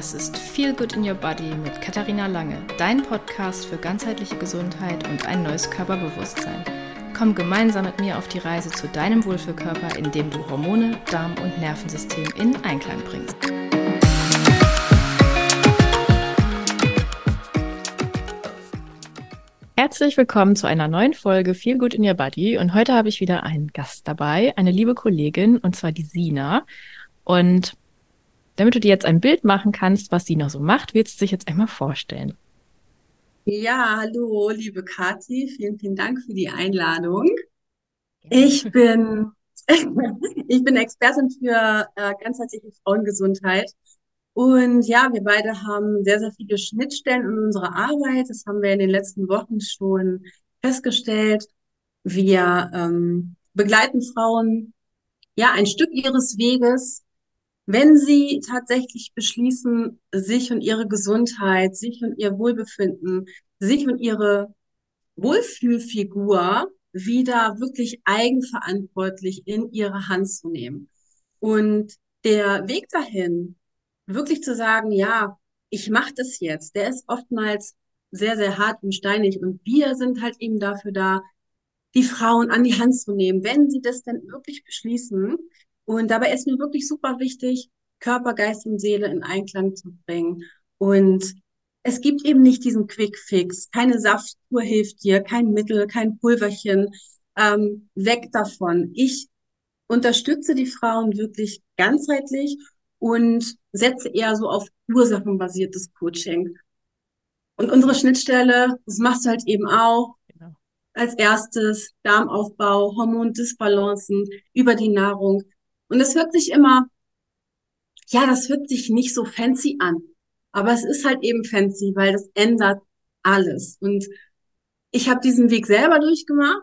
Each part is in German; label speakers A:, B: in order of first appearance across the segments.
A: Das ist Feel Good in Your Body mit Katharina Lange, dein Podcast für ganzheitliche Gesundheit und ein neues Körperbewusstsein. Komm gemeinsam mit mir auf die Reise zu deinem Wohlfühlkörper, indem du Hormone, Darm und Nervensystem in Einklang bringst. Herzlich willkommen zu einer neuen Folge Feel Good in Your Body. Und heute habe ich wieder einen Gast dabei, eine liebe Kollegin, und zwar die Sina. Und damit du dir jetzt ein Bild machen kannst, was sie noch so macht, willst du dich jetzt einmal vorstellen.
B: Ja, hallo, liebe Kathi, vielen, vielen Dank für die Einladung. Ich bin, ich bin Expertin für äh, ganzheitliche Frauengesundheit. Und ja, wir beide haben sehr, sehr viele Schnittstellen in unserer Arbeit. Das haben wir in den letzten Wochen schon festgestellt. Wir ähm, begleiten Frauen ja ein Stück ihres Weges wenn Sie tatsächlich beschließen, sich und Ihre Gesundheit, sich und Ihr Wohlbefinden, sich und Ihre Wohlfühlfigur wieder wirklich eigenverantwortlich in Ihre Hand zu nehmen. Und der Weg dahin, wirklich zu sagen, ja, ich mache das jetzt, der ist oftmals sehr, sehr hart und steinig. Und wir sind halt eben dafür da, die Frauen an die Hand zu nehmen, wenn sie das denn wirklich beschließen, und dabei ist mir wirklich super wichtig, Körper, Geist und Seele in Einklang zu bringen. Und es gibt eben nicht diesen Quick Fix. Keine Saftkur hilft dir, kein Mittel, kein Pulverchen. Ähm, weg davon. Ich unterstütze die Frauen wirklich ganzheitlich und setze eher so auf ursachenbasiertes Coaching. Und unsere Schnittstelle, das machst du halt eben auch. Genau. Als erstes Darmaufbau, Hormondisbalancen über die Nahrung, und es hört sich immer, ja, das hört sich nicht so fancy an. Aber es ist halt eben fancy, weil das ändert alles. Und ich habe diesen Weg selber durchgemacht.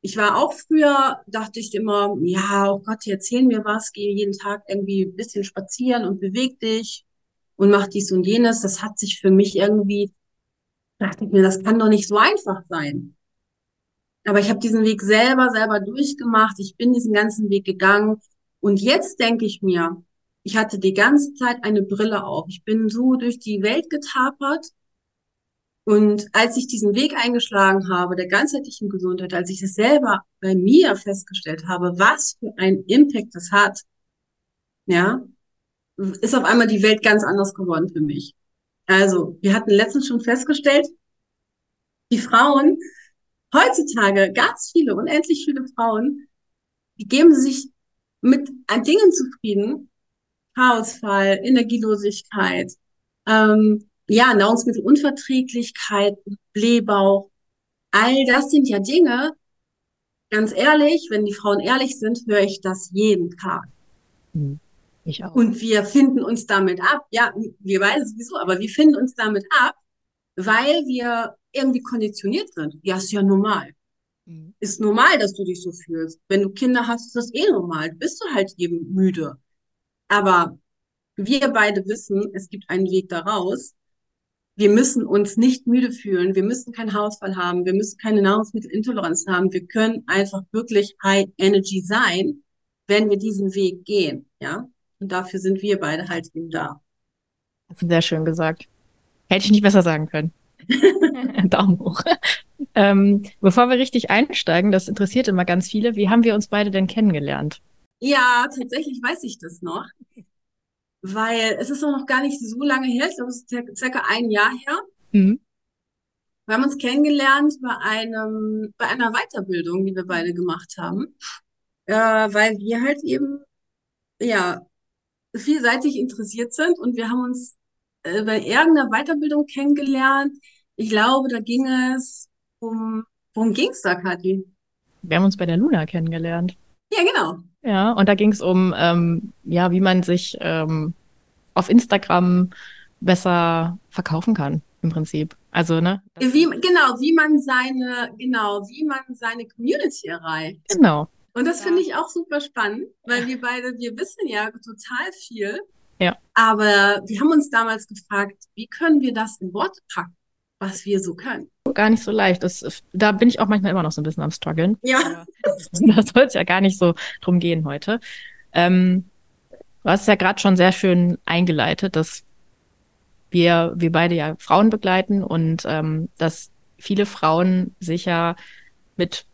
B: Ich war auch früher, dachte ich immer, ja, oh Gott, die erzählen mir was, gehe jeden Tag irgendwie ein bisschen spazieren und beweg dich und mach dies und jenes. Das hat sich für mich irgendwie, dachte ich mir, das kann doch nicht so einfach sein. Aber ich habe diesen Weg selber, selber durchgemacht. Ich bin diesen ganzen Weg gegangen. Und jetzt denke ich mir, ich hatte die ganze Zeit eine Brille auf. Ich bin so durch die Welt getapert. Und als ich diesen Weg eingeschlagen habe, der ganzheitlichen Gesundheit, als ich es selber bei mir festgestellt habe, was für ein Impact das hat, ja, ist auf einmal die Welt ganz anders geworden für mich. Also, wir hatten letztens schon festgestellt, die Frauen, heutzutage ganz viele, unendlich viele Frauen, die geben sich mit Dingen zufrieden. Haarausfall, Energielosigkeit, ähm, ja, Nahrungsmittelunverträglichkeit, Blähbauch. All das sind ja Dinge, ganz ehrlich, wenn die Frauen ehrlich sind, höre ich das jeden Tag. Hm, ich auch. Und wir finden uns damit ab. Ja, wir weiß sowieso, aber wir finden uns damit ab, weil wir irgendwie konditioniert sind. Ja, ist ja normal. Mhm. Ist normal, dass du dich so fühlst. Wenn du Kinder hast, ist das eh normal. Bist du halt eben müde. Aber wir beide wissen, es gibt einen Weg daraus. Wir müssen uns nicht müde fühlen. Wir müssen keinen Haarausfall haben. Wir müssen keine Nahrungsmittelintoleranz haben. Wir können einfach wirklich High Energy sein, wenn wir diesen Weg gehen. Ja. Und dafür sind wir beide halt eben da.
A: Das ist sehr schön gesagt. Hätte ich nicht besser sagen können. Daumen hoch. Ähm, bevor wir richtig einsteigen, das interessiert immer ganz viele, wie haben wir uns beide denn kennengelernt?
B: Ja, tatsächlich weiß ich das noch. Weil es ist auch noch gar nicht so lange her, ich glaube, es ist circa ein Jahr her. Mhm. Wir haben uns kennengelernt bei einem, bei einer Weiterbildung, die wir beide gemacht haben. Äh, weil wir halt eben, ja, vielseitig interessiert sind und wir haben uns äh, bei irgendeiner Weiterbildung kennengelernt. Ich glaube, da ging es um, worum ging es da, Kathi?
A: Wir haben uns bei der Luna kennengelernt.
B: Ja, genau.
A: Ja, und da ging es um, ähm, ja, wie man sich ähm, auf Instagram besser verkaufen kann, im Prinzip. Also, ne?
B: Wie, genau, wie man seine, genau, wie man seine Community erreicht.
A: Genau.
B: Und das ja. finde ich auch super spannend, weil wir beide, wir wissen ja total viel.
A: Ja.
B: Aber wir haben uns damals gefragt, wie können wir das in Worte packen, was wir so können?
A: gar nicht so leicht. Das, da bin ich auch manchmal immer noch so ein bisschen am struggeln.
B: Ja.
A: Da soll es ja gar nicht so drum gehen heute. Ähm, du hast ja gerade schon sehr schön eingeleitet, dass wir, wir beide ja Frauen begleiten und ähm, dass viele Frauen sich ja mit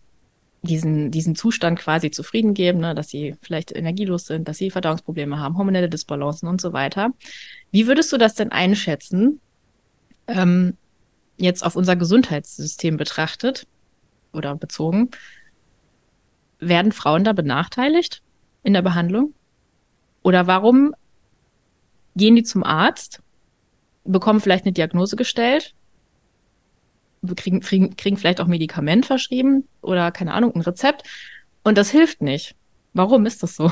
A: diesen, diesen Zustand quasi zufrieden geben, ne, dass sie vielleicht energielos sind, dass sie Verdauungsprobleme haben, hormonelle Disbalancen und so weiter. Wie würdest du das denn einschätzen, ähm, jetzt auf unser Gesundheitssystem betrachtet oder bezogen? Werden Frauen da benachteiligt in der Behandlung? Oder warum gehen die zum Arzt, bekommen vielleicht eine Diagnose gestellt kriegen, kriegen, kriegen vielleicht auch Medikament verschrieben oder keine Ahnung, ein Rezept. Und das hilft nicht. Warum ist das so?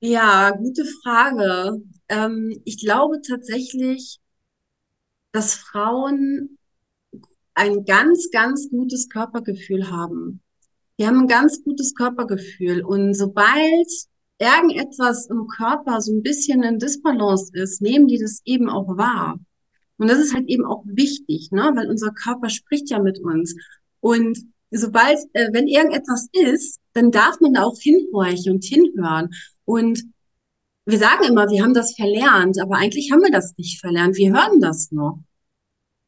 B: Ja, gute Frage. Ähm, ich glaube tatsächlich, dass Frauen ein ganz, ganz gutes Körpergefühl haben. Die haben ein ganz gutes Körpergefühl. Und sobald irgendetwas im Körper so ein bisschen in Disbalance ist, nehmen die das eben auch wahr. Und das ist halt eben auch wichtig, ne? weil unser Körper spricht ja mit uns. Und sobald, äh, wenn irgendetwas ist, dann darf man da auch hinhorchen und hinhören. Und wir sagen immer, wir haben das verlernt, aber eigentlich haben wir das nicht verlernt. Wir hören das nur.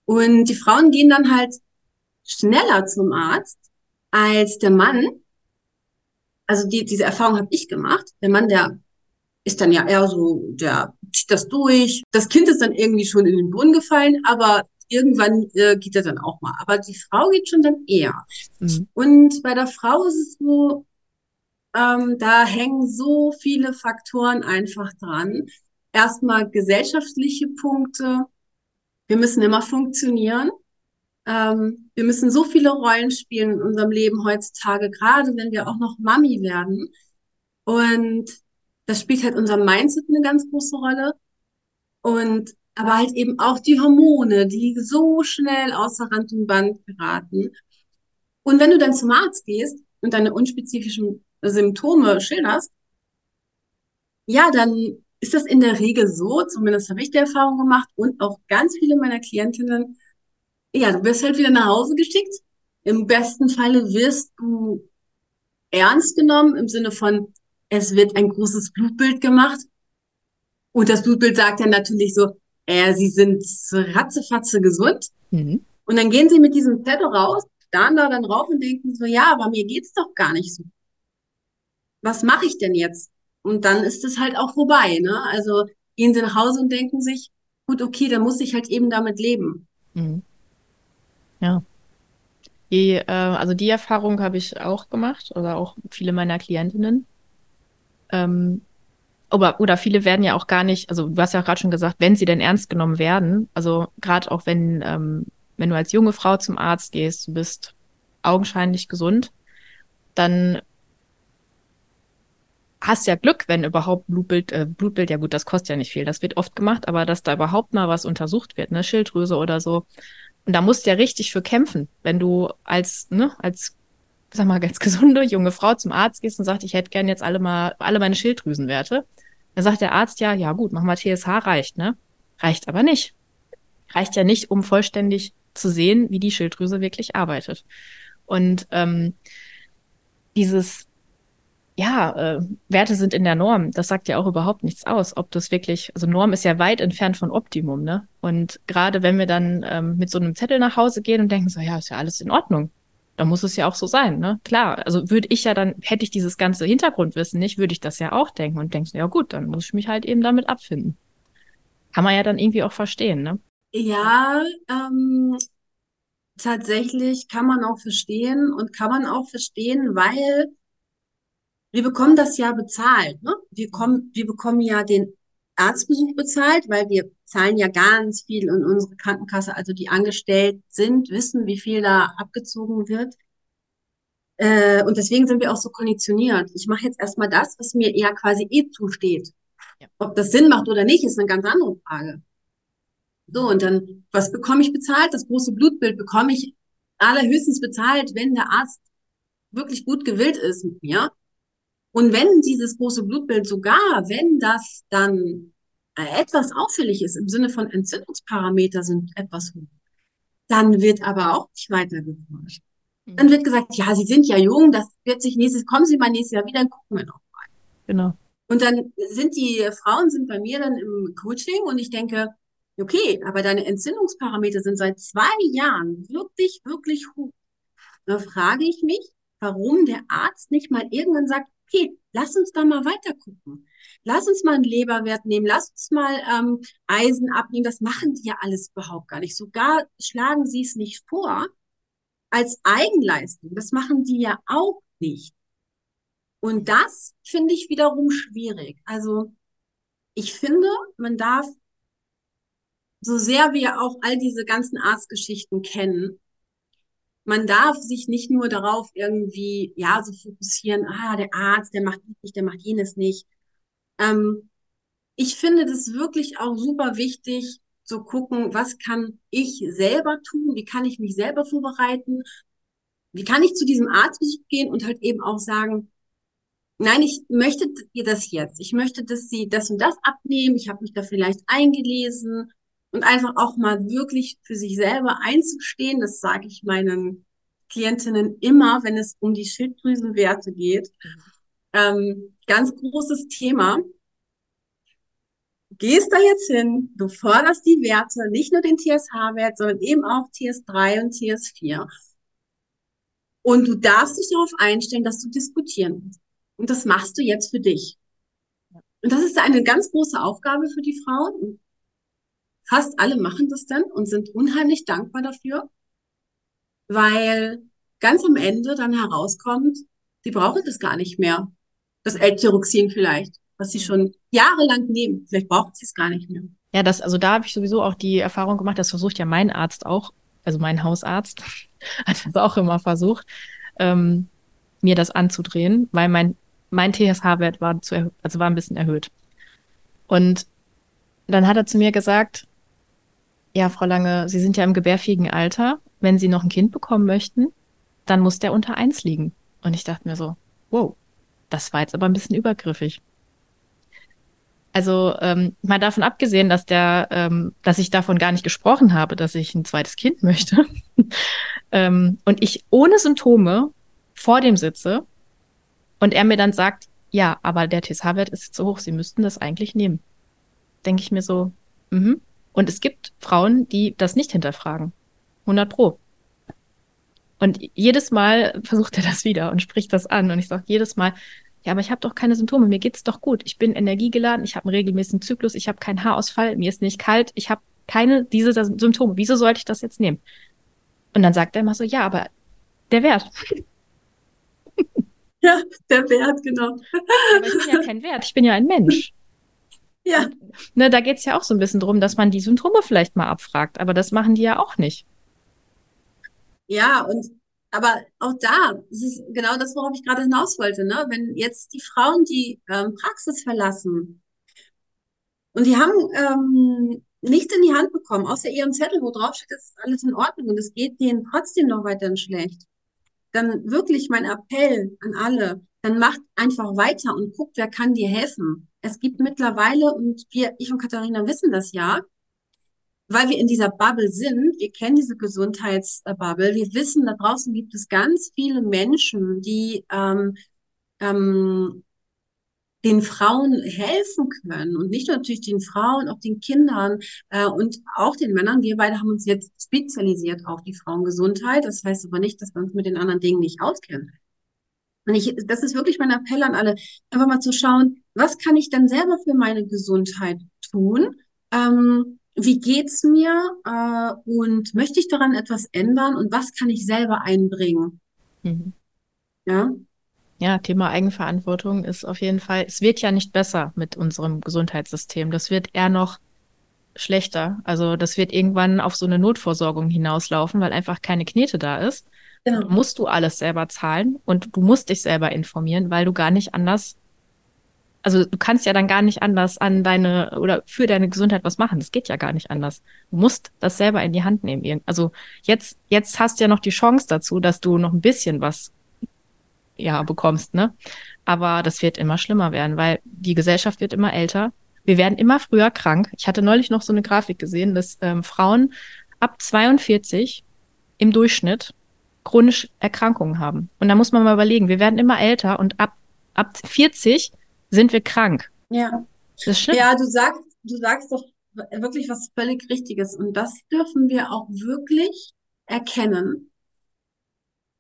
B: Und die Frauen gehen dann halt schneller zum Arzt als der Mann. Also die, diese Erfahrung habe ich gemacht. Der Mann, der ist dann ja eher so, der zieht das durch. Das Kind ist dann irgendwie schon in den Brunnen gefallen, aber irgendwann äh, geht er dann auch mal. Aber die Frau geht schon dann eher. Mhm. Und bei der Frau ist es so, ähm, da hängen so viele Faktoren einfach dran. Erstmal gesellschaftliche Punkte. Wir müssen immer funktionieren. Ähm, wir müssen so viele Rollen spielen in unserem Leben heutzutage, gerade wenn wir auch noch Mami werden. Und das spielt halt unser Mindset eine ganz große Rolle. Und aber halt eben auch die Hormone, die so schnell außer Rand und Band geraten. Und wenn du dann zum Arzt gehst und deine unspezifischen Symptome schilderst, ja, dann ist das in der Regel so, zumindest habe ich die Erfahrung gemacht und auch ganz viele meiner Klientinnen, ja, du wirst halt wieder nach Hause geschickt. Im besten Falle wirst du ernst genommen im Sinne von, es wird ein großes Blutbild gemacht. Und das Blutbild sagt dann natürlich so, äh, sie sind ratzefatze gesund. Mhm. Und dann gehen sie mit diesem Zettel raus, starren da dann rauf und denken so, ja, aber mir geht's doch gar nicht so. Was mache ich denn jetzt? Und dann ist es halt auch vorbei. Ne? Also gehen sie nach Hause und denken sich, gut, okay, dann muss ich halt eben damit leben. Mhm.
A: Ja. Die, äh, also die Erfahrung habe ich auch gemacht oder auch viele meiner Klientinnen. Ähm, oder, oder viele werden ja auch gar nicht, also du hast ja gerade schon gesagt, wenn sie denn ernst genommen werden, also gerade auch wenn, ähm, wenn du als junge Frau zum Arzt gehst, du bist augenscheinlich gesund, dann hast ja Glück, wenn überhaupt Blutbild, äh, Blutbild, ja gut, das kostet ja nicht viel, das wird oft gemacht, aber dass da überhaupt mal was untersucht wird, ne, Schilddrüse oder so. Und da musst du ja richtig für kämpfen, wenn du als, ne, als sag mal, ganz gesunde junge Frau zum Arzt gehst und sagt, ich hätte gern jetzt alle mal, alle meine Schilddrüsenwerte, dann sagt der Arzt ja, ja gut, mach mal TSH reicht, ne? Reicht aber nicht. Reicht ja nicht, um vollständig zu sehen, wie die Schilddrüse wirklich arbeitet. Und ähm, dieses, ja, äh, Werte sind in der Norm, das sagt ja auch überhaupt nichts aus, ob das wirklich, also Norm ist ja weit entfernt von Optimum, ne? Und gerade wenn wir dann ähm, mit so einem Zettel nach Hause gehen und denken so, ja, ist ja alles in Ordnung, da muss es ja auch so sein, ne? Klar, also würde ich ja dann, hätte ich dieses ganze Hintergrundwissen nicht, würde ich das ja auch denken und denkst, ja gut, dann muss ich mich halt eben damit abfinden. Kann man ja dann irgendwie auch verstehen, ne?
B: Ja, ähm, tatsächlich kann man auch verstehen und kann man auch verstehen, weil wir bekommen das ja bezahlt, ne? Wir kommen, wir bekommen ja den Arztbesuch bezahlt, weil wir zahlen ja ganz viel in unsere Krankenkasse, also die angestellt sind, wissen, wie viel da abgezogen wird. Äh, und deswegen sind wir auch so konditioniert. Ich mache jetzt erstmal das, was mir eher quasi eh zusteht. Ja. Ob das Sinn macht oder nicht, ist eine ganz andere Frage. So, und dann, was bekomme ich bezahlt? Das große Blutbild bekomme ich allerhöchstens bezahlt, wenn der Arzt wirklich gut gewillt ist mit mir. Und wenn dieses große Blutbild sogar, wenn das dann etwas auffällig ist, im Sinne von Entzündungsparameter sind etwas hoch, dann wird aber auch nicht weiter geforscht. Mhm. Dann wird gesagt, ja, Sie sind ja jung, das wird sich nächstes, kommen Sie mal nächstes Jahr wieder, dann gucken wir noch mal.
A: Genau.
B: Und dann sind die Frauen sind bei mir dann im Coaching und ich denke, okay, aber deine Entzündungsparameter sind seit zwei Jahren wirklich, wirklich hoch. Da frage ich mich, warum der Arzt nicht mal irgendwann sagt, okay, lass uns da mal weiter gucken. Lass uns mal einen Leberwert nehmen, lass uns mal ähm, Eisen abnehmen. Das machen die ja alles überhaupt gar nicht. Sogar schlagen sie es nicht vor als Eigenleistung. Das machen die ja auch nicht. Und das finde ich wiederum schwierig. Also ich finde, man darf, so sehr wir auch all diese ganzen Arztgeschichten kennen, man darf sich nicht nur darauf irgendwie, ja, so fokussieren, ah, der Arzt, der macht dies nicht, der macht jenes nicht. Ähm, ich finde das wirklich auch super wichtig, zu gucken, was kann ich selber tun, wie kann ich mich selber vorbereiten, wie kann ich zu diesem Arzt gehen und halt eben auch sagen, nein, ich möchte ihr das jetzt. Ich möchte, dass sie das und das abnehmen. Ich habe mich da vielleicht eingelesen und einfach auch mal wirklich für sich selber einzustehen. Das sage ich meinen Klientinnen immer, wenn es um die Schilddrüsenwerte geht. Ähm, ganz großes Thema. Gehst da jetzt hin, du forderst die Werte, nicht nur den TSH-Wert, sondern eben auch TS3 und TS4. Und du darfst dich darauf einstellen, dass du diskutieren musst. Und das machst du jetzt für dich. Und das ist eine ganz große Aufgabe für die Frauen. Fast alle machen das dann und sind unheimlich dankbar dafür, weil ganz am Ende dann herauskommt, sie brauchen das gar nicht mehr. Das L-Tyroxin vielleicht, was sie schon jahrelang nehmen. Vielleicht brauchen sie es gar nicht mehr.
A: Ja, das, also da habe ich sowieso auch die Erfahrung gemacht, das versucht ja mein Arzt auch, also mein Hausarzt, hat das auch immer versucht, ähm, mir das anzudrehen, weil mein mein TSH-Wert war zu, also war ein bisschen erhöht. Und dann hat er zu mir gesagt, ja, Frau Lange, Sie sind ja im gebärfähigen Alter. Wenn Sie noch ein Kind bekommen möchten, dann muss der unter eins liegen. Und ich dachte mir so, wow, das war jetzt aber ein bisschen übergriffig. Also ähm, mal davon abgesehen, dass der, ähm, dass ich davon gar nicht gesprochen habe, dass ich ein zweites Kind möchte ähm, und ich ohne Symptome vor dem sitze und er mir dann sagt, ja, aber der TSH-Wert ist zu hoch, Sie müssten das eigentlich nehmen. Denke ich mir so, mhm. Und es gibt Frauen, die das nicht hinterfragen. 100 pro. Und jedes Mal versucht er das wieder und spricht das an. Und ich sage jedes Mal, ja, aber ich habe doch keine Symptome, mir geht's doch gut. Ich bin energiegeladen, ich habe einen regelmäßigen Zyklus, ich habe keinen Haarausfall, mir ist nicht kalt, ich habe keine diese Symptome. Wieso sollte ich das jetzt nehmen? Und dann sagt er immer so, ja, aber der Wert.
B: Ja, der Wert, genau.
A: Aber ich bin ja kein Wert, ich bin ja ein Mensch.
B: Ja.
A: Ne, da geht's ja auch so ein bisschen drum, dass man die Symptome vielleicht mal abfragt, aber das machen die ja auch nicht.
B: Ja, und aber auch da, das ist genau das, worauf ich gerade hinaus wollte, ne? Wenn jetzt die Frauen die ähm, Praxis verlassen und die haben ähm, nichts in die Hand bekommen, außer ihren Zettel, wo drauf steht, ist alles in Ordnung und es geht denen trotzdem noch weiterhin schlecht dann wirklich mein Appell an alle, dann macht einfach weiter und guckt, wer kann dir helfen. Es gibt mittlerweile, und wir, ich und Katharina wissen das ja, weil wir in dieser Bubble sind, wir kennen diese Gesundheitsbubble, wir wissen, da draußen gibt es ganz viele Menschen, die ähm, ähm, den Frauen helfen können und nicht nur natürlich den Frauen, auch den Kindern äh, und auch den Männern. Wir beide haben uns jetzt spezialisiert auf die Frauengesundheit. Das heißt aber nicht, dass wir uns mit den anderen Dingen nicht auskennen. Und ich, das ist wirklich mein Appell an alle, einfach mal zu schauen, was kann ich denn selber für meine Gesundheit tun? Ähm, wie geht's mir? Äh, und möchte ich daran etwas ändern? Und was kann ich selber einbringen? Mhm.
A: Ja. Ja, Thema Eigenverantwortung ist auf jeden Fall, es wird ja nicht besser mit unserem Gesundheitssystem. Das wird eher noch schlechter. Also das wird irgendwann auf so eine Notversorgung hinauslaufen, weil einfach keine Knete da ist. Genau. musst du alles selber zahlen und du musst dich selber informieren, weil du gar nicht anders, also du kannst ja dann gar nicht anders an deine oder für deine Gesundheit was machen. Das geht ja gar nicht anders. Du musst das selber in die Hand nehmen. Also jetzt, jetzt hast du ja noch die Chance dazu, dass du noch ein bisschen was ja bekommst, ne? Aber das wird immer schlimmer werden, weil die Gesellschaft wird immer älter. Wir werden immer früher krank. Ich hatte neulich noch so eine Grafik gesehen, dass ähm, Frauen ab 42 im Durchschnitt chronisch Erkrankungen haben. Und da muss man mal überlegen, wir werden immer älter und ab, ab 40 sind wir krank.
B: Ja. Ja, du sagst, du sagst doch wirklich was völlig Richtiges. Und das dürfen wir auch wirklich erkennen,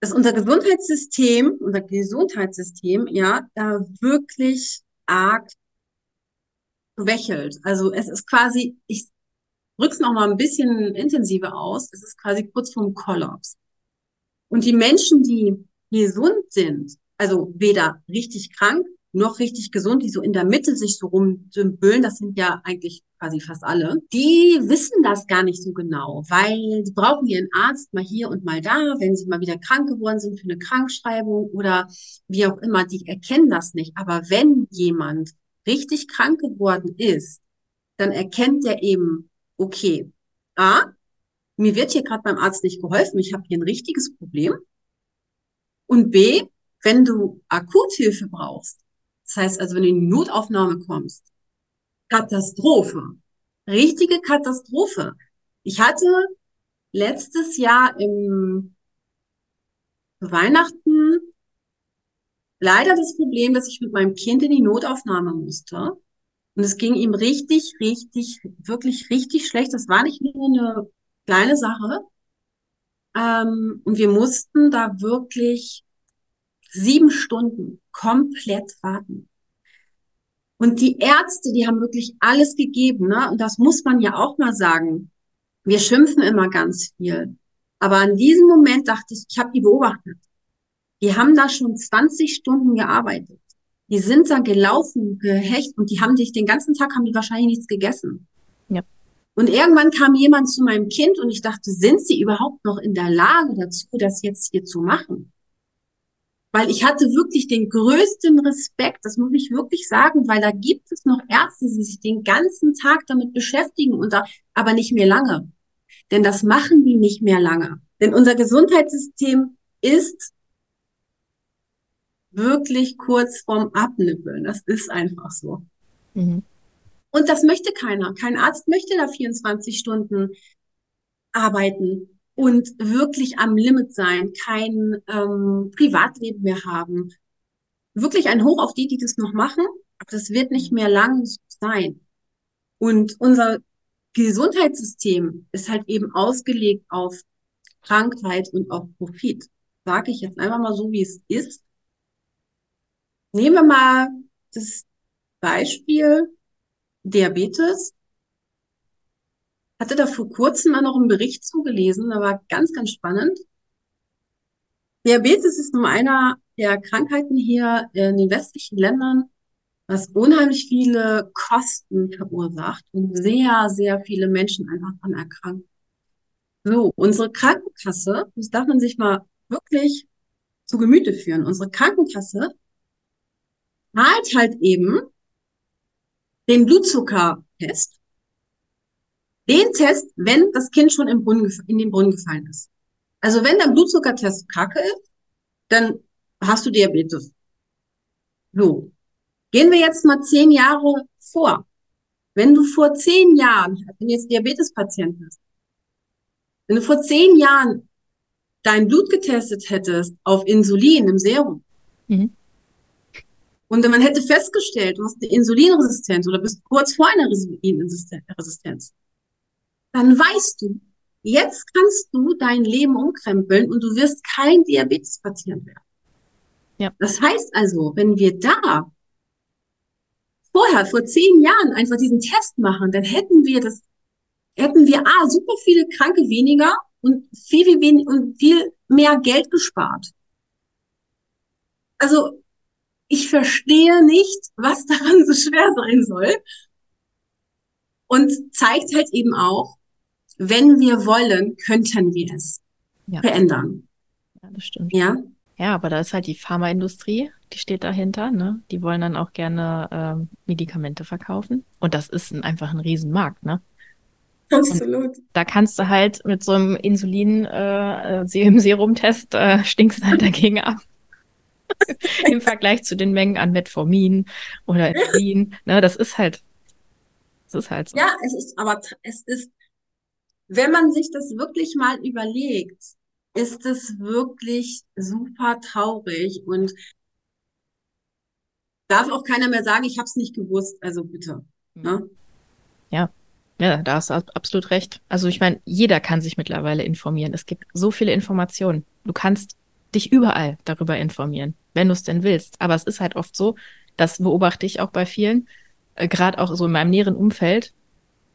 B: dass unser Gesundheitssystem, unser Gesundheitssystem, ja, da wirklich arg schwächelt. Also es ist quasi, ich drück's noch mal ein bisschen intensiver aus, es ist quasi kurz vorm Kollaps. Und die Menschen, die gesund sind, also weder richtig krank noch richtig gesund, die so in der Mitte sich so rumdümpeln, das sind ja eigentlich quasi fast alle, die wissen das gar nicht so genau, weil sie brauchen ihren Arzt mal hier und mal da, wenn sie mal wieder krank geworden sind für eine Krankschreibung oder wie auch immer, die erkennen das nicht. Aber wenn jemand richtig krank geworden ist, dann erkennt er eben, okay, A, mir wird hier gerade beim Arzt nicht geholfen, ich habe hier ein richtiges Problem. Und B, wenn du Akuthilfe brauchst, das heißt also, wenn du in die Notaufnahme kommst, Katastrophe, richtige Katastrophe. Ich hatte letztes Jahr im Weihnachten leider das Problem, dass ich mit meinem Kind in die Notaufnahme musste. Und es ging ihm richtig, richtig, wirklich richtig schlecht. Das war nicht nur eine kleine Sache. Ähm, und wir mussten da wirklich sieben Stunden komplett warten. Und die Ärzte, die haben wirklich alles gegeben, ne? Und das muss man ja auch mal sagen. Wir schimpfen immer ganz viel. Aber an diesem Moment dachte ich, ich habe die beobachtet. Die haben da schon 20 Stunden gearbeitet. Die sind da gelaufen, gehecht und die haben sich den ganzen Tag haben die wahrscheinlich nichts gegessen.
A: Ja.
B: Und irgendwann kam jemand zu meinem Kind und ich dachte, sind sie überhaupt noch in der Lage dazu, das jetzt hier zu machen? Weil ich hatte wirklich den größten Respekt, das muss ich wirklich sagen, weil da gibt es noch Ärzte, die sich den ganzen Tag damit beschäftigen und da, aber nicht mehr lange. Denn das machen die nicht mehr lange. Denn unser Gesundheitssystem ist wirklich kurz vorm Abnippeln. Das ist einfach so. Mhm. Und das möchte keiner. Kein Arzt möchte da 24 Stunden arbeiten und wirklich am Limit sein, kein ähm, Privatleben mehr haben. Wirklich ein Hoch auf die, die das noch machen, aber das wird nicht mehr lang sein. Und unser Gesundheitssystem ist halt eben ausgelegt auf Krankheit und auf Profit. Sage ich jetzt einfach mal so, wie es ist. Nehmen wir mal das Beispiel Diabetes hatte da vor kurzem mal noch einen Bericht zugelesen, da war ganz, ganz spannend. Diabetes ist nur einer der Krankheiten hier in den westlichen Ländern, was unheimlich viele Kosten verursacht und sehr, sehr viele Menschen einfach daran erkranken. So, unsere Krankenkasse, das darf man sich mal wirklich zu Gemüte führen. Unsere Krankenkasse zahlt halt eben den Blutzuckertest den Test, wenn das Kind schon im Brunnen, in den Brunnen gefallen ist. Also wenn der Blutzuckertest kacke ist, dann hast du Diabetes. So. Gehen wir jetzt mal zehn Jahre vor. Wenn du vor zehn Jahren, wenn du jetzt Diabetespatient bist, wenn du vor zehn Jahren dein Blut getestet hättest auf Insulin im Serum mhm. und man hätte festgestellt, du hast eine Insulinresistenz oder bist kurz vor einer Insulinresistenz, dann weißt du, jetzt kannst du dein Leben umkrempeln und du wirst kein Diabetespatient werden. Ja. Das heißt also, wenn wir da vorher, vor zehn Jahren einfach diesen Test machen, dann hätten wir das, hätten wir A, super viele Kranke weniger und viel, viel, wenig, und viel mehr Geld gespart. Also, ich verstehe nicht, was daran so schwer sein soll. Und zeigt halt eben auch, wenn wir wollen, könnten wir es ja. verändern.
A: Ja, das stimmt.
B: Ja.
A: Ja, aber da ist halt die Pharmaindustrie, die steht dahinter, ne? Die wollen dann auch gerne ähm, Medikamente verkaufen. Und das ist ein, einfach ein Riesenmarkt, ne?
B: Absolut. Und
A: da kannst du halt mit so einem Insulin äh, äh, stinkst halt dagegen ab. Im Vergleich zu den Mengen an Metformin oder Insulin. Ne, das ist halt, das ist halt so.
B: Ja, es ist, aber es ist wenn man sich das wirklich mal überlegt, ist es wirklich super traurig und darf auch keiner mehr sagen, ich habe es nicht gewusst. Also bitte.
A: Mhm. Ne? Ja. Ja, da hast du absolut recht. Also ich meine, jeder kann sich mittlerweile informieren. Es gibt so viele Informationen. Du kannst dich überall darüber informieren, wenn du es denn willst. Aber es ist halt oft so, das beobachte ich auch bei vielen, äh, gerade auch so in meinem näheren Umfeld.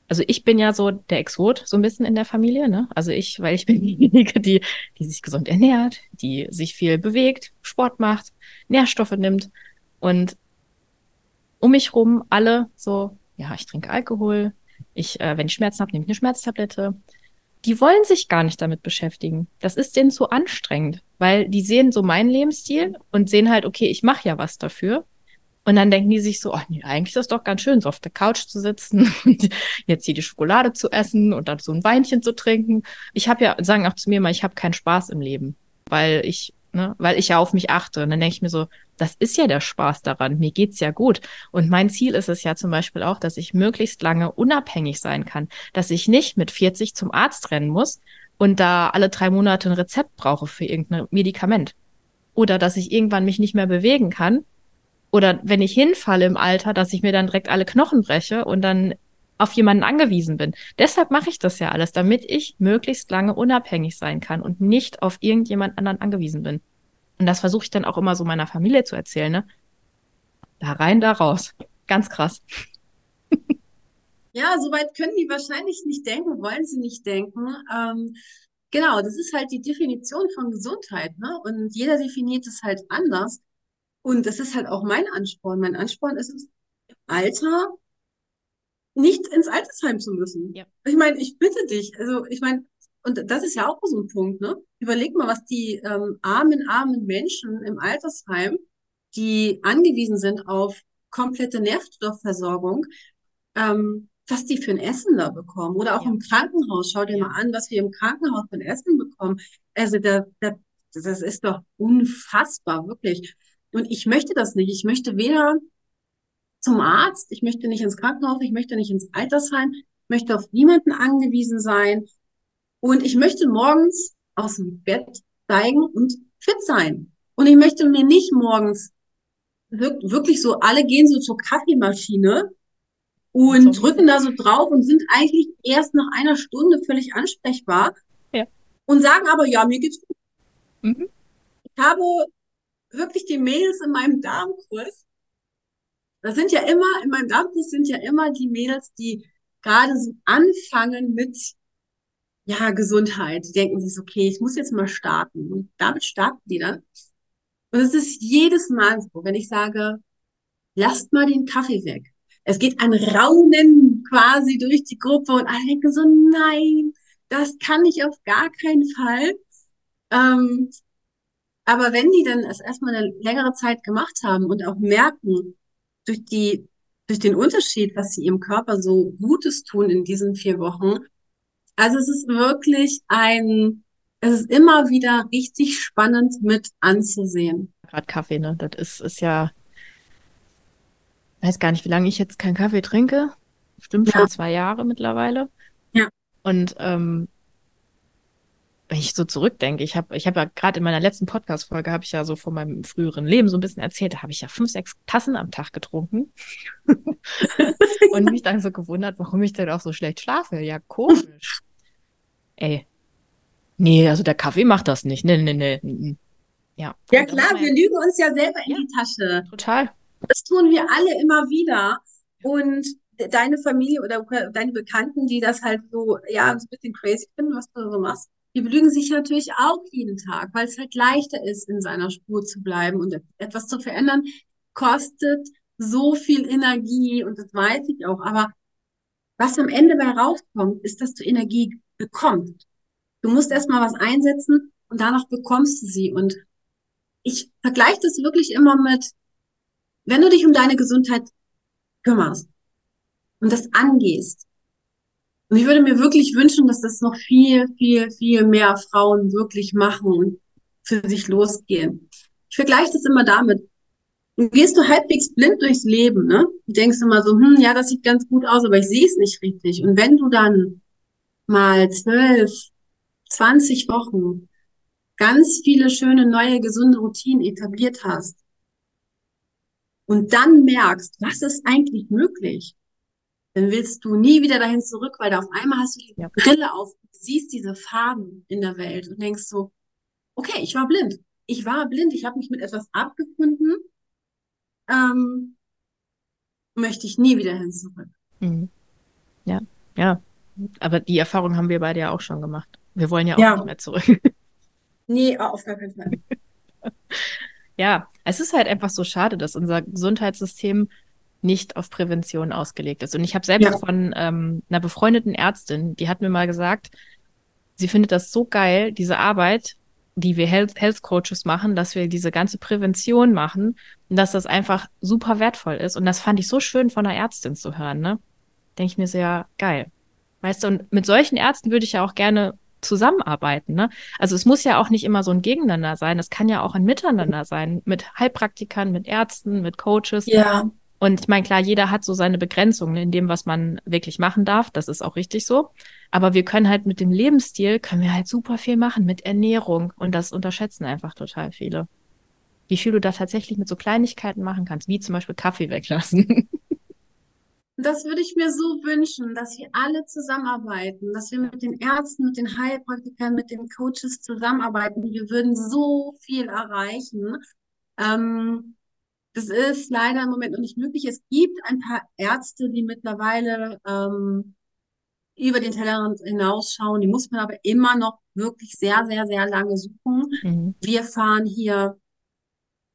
A: Also ich bin ja so der Exot so ein bisschen in der Familie, ne? Also ich, weil ich bin diejenige, die, die sich gesund ernährt, die sich viel bewegt, Sport macht, Nährstoffe nimmt und um mich rum alle so, ja, ich trinke Alkohol, ich, äh, wenn ich Schmerzen habe, nehme ich eine Schmerztablette. Die wollen sich gar nicht damit beschäftigen. Das ist denen zu anstrengend, weil die sehen so meinen Lebensstil und sehen halt, okay, ich mache ja was dafür. Und dann denken die sich so, ach nee, eigentlich ist das doch ganz schön, so auf der Couch zu sitzen und jetzt hier die Schokolade zu essen und dann so ein Weinchen zu trinken. Ich habe ja, sagen auch zu mir mal, ich habe keinen Spaß im Leben, weil ich ne? weil ich ja auf mich achte. Und dann denke ich mir so, das ist ja der Spaß daran, mir geht's ja gut. Und mein Ziel ist es ja zum Beispiel auch, dass ich möglichst lange unabhängig sein kann, dass ich nicht mit 40 zum Arzt rennen muss und da alle drei Monate ein Rezept brauche für irgendein Medikament. Oder dass ich irgendwann mich nicht mehr bewegen kann. Oder wenn ich hinfalle im Alter, dass ich mir dann direkt alle Knochen breche und dann auf jemanden angewiesen bin. Deshalb mache ich das ja alles, damit ich möglichst lange unabhängig sein kann und nicht auf irgendjemand anderen angewiesen bin. Und das versuche ich dann auch immer so meiner Familie zu erzählen, ne? Da rein, da raus. Ganz krass.
B: Ja, soweit können die wahrscheinlich nicht denken, wollen sie nicht denken. Ähm, genau, das ist halt die Definition von Gesundheit, ne? Und jeder definiert es halt anders. Und das ist halt auch mein Ansporn. Mein Ansporn ist es, im Alter nicht ins Altersheim zu müssen. Ja. Ich meine, ich bitte dich, also ich meine, und das ist ja auch so ein Punkt, ne? Überleg mal, was die ähm, armen, armen Menschen im Altersheim, die angewiesen sind auf komplette Nährstoffversorgung, ähm, was die für ein Essen da bekommen. Oder auch ja. im Krankenhaus. Schau dir ja. mal an, was wir im Krankenhaus für ein Essen bekommen. Also da, da, das ist doch unfassbar, wirklich. Und ich möchte das nicht. Ich möchte weder zum Arzt, ich möchte nicht ins Krankenhaus, ich möchte nicht ins Altersheim, ich möchte auf niemanden angewiesen sein. Und ich möchte morgens aus dem Bett steigen und fit sein. Und ich möchte mir nicht morgens wirklich so, alle gehen so zur Kaffeemaschine und so. drücken da so drauf und sind eigentlich erst nach einer Stunde völlig ansprechbar. Ja. Und sagen aber, ja, mir geht's gut. Mhm. Ich habe wirklich die Mädels in meinem Darmkurs das sind ja immer, in meinem Campus sind ja immer die Mädels, die gerade so anfangen mit, ja, Gesundheit. Die denken sich, okay, ich muss jetzt mal starten. Und damit starten die dann. Und es ist jedes Mal so, wenn ich sage, lasst mal den Kaffee weg. Es geht ein Raunen quasi durch die Gruppe und alle denken so, nein, das kann ich auf gar keinen Fall. Ähm, aber wenn die dann es erstmal eine längere Zeit gemacht haben und auch merken, durch die, durch den Unterschied, was sie ihrem Körper so Gutes tun in diesen vier Wochen. Also es ist wirklich ein, es ist immer wieder richtig spannend mit anzusehen.
A: Gerade Kaffee, ne? Das ist, ist ja, weiß gar nicht, wie lange ich jetzt keinen Kaffee trinke. Stimmt schon ja. zwei Jahre mittlerweile. Ja. Und ähm, wenn ich so zurückdenke, ich habe ich hab ja gerade in meiner letzten Podcast-Folge habe ich ja so von meinem früheren Leben so ein bisschen erzählt, da habe ich ja fünf, sechs Tassen am Tag getrunken und mich dann so gewundert, warum ich denn auch so schlecht schlafe. Ja, komisch. Ey. Nee, also der Kaffee macht das nicht. Nee, nee, nee.
B: Ja. Ja klar, wir lügen uns ja selber in ja, die Tasche.
A: Total.
B: Das tun wir alle immer wieder. Und deine Familie oder deine Bekannten, die das halt so, ja, so ein bisschen crazy finden, was du so machst, die belügen sich natürlich auch jeden Tag, weil es halt leichter ist, in seiner Spur zu bleiben und etwas zu verändern, kostet so viel Energie und das weiß ich auch. Aber was am Ende bei rauskommt, ist, dass du Energie bekommst. Du musst erstmal was einsetzen und danach bekommst du sie. Und ich vergleiche das wirklich immer mit, wenn du dich um deine Gesundheit kümmerst und das angehst, und ich würde mir wirklich wünschen, dass das noch viel, viel, viel mehr Frauen wirklich machen und für sich losgehen. Ich vergleiche das immer damit. Du gehst du halbwegs blind durchs Leben, ne? Du denkst immer so, hm, ja, das sieht ganz gut aus, aber ich sehe es nicht richtig. Und wenn du dann mal zwölf, zwanzig Wochen ganz viele schöne neue gesunde Routinen etabliert hast, und dann merkst, was ist eigentlich möglich, dann willst du nie wieder dahin zurück, weil da auf einmal hast du die ja. Brille auf, siehst diese Farben in der Welt und denkst so, okay, ich war blind. Ich war blind, ich habe mich mit etwas abgefunden, ähm, möchte ich nie wieder hin zurück.
A: Mhm. Ja, ja. Aber die Erfahrung haben wir beide ja auch schon gemacht. Wir wollen ja auch
B: ja.
A: nicht mehr zurück.
B: Nee, auf gar keinen Fall.
A: ja, es ist halt einfach so schade, dass unser Gesundheitssystem nicht auf Prävention ausgelegt ist. Und ich habe selbst ja. von ähm, einer befreundeten Ärztin, die hat mir mal gesagt, sie findet das so geil, diese Arbeit, die wir Health, Health Coaches machen, dass wir diese ganze Prävention machen und dass das einfach super wertvoll ist. Und das fand ich so schön von einer Ärztin zu hören, ne? Denke ich mir sehr geil. Weißt du, und mit solchen Ärzten würde ich ja auch gerne zusammenarbeiten. Ne? Also es muss ja auch nicht immer so ein Gegeneinander sein. Es kann ja auch ein Miteinander sein mit Heilpraktikern, mit Ärzten, mit Coaches.
B: Ja.
A: Und ich meine, klar, jeder hat so seine Begrenzungen in dem, was man wirklich machen darf. Das ist auch richtig so. Aber wir können halt mit dem Lebensstil, können wir halt super viel machen, mit Ernährung. Und das unterschätzen einfach total viele. Wie viel du da tatsächlich mit so Kleinigkeiten machen kannst, wie zum Beispiel Kaffee weglassen.
B: Das würde ich mir so wünschen, dass wir alle zusammenarbeiten, dass wir mit den Ärzten, mit den Heilpraktikern, mit den Coaches zusammenarbeiten. Wir würden so viel erreichen. Ähm, das ist leider im Moment noch nicht möglich. Es gibt ein paar Ärzte, die mittlerweile ähm, über den Tellerrand hinausschauen. Die muss man aber immer noch wirklich sehr, sehr, sehr lange suchen. Mhm. Wir fahren hier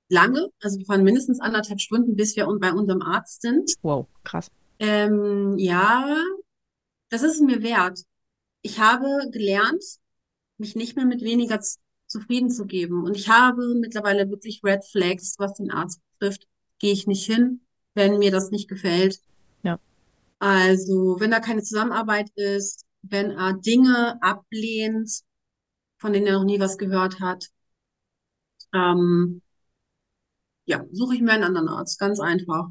B: lange, also wir fahren mindestens anderthalb Stunden, bis wir bei unserem Arzt sind.
A: Wow, krass.
B: Ähm, ja, das ist mir wert. Ich habe gelernt, mich nicht mehr mit weniger zufrieden zu geben. Und ich habe mittlerweile wirklich Red Flags, was den Arzt betrifft. Gehe ich nicht hin, wenn mir das nicht gefällt.
A: Ja.
B: Also, wenn da keine Zusammenarbeit ist, wenn er Dinge ablehnt, von denen er noch nie was gehört hat, ähm, ja, suche ich mir einen anderen Arzt. Ganz einfach.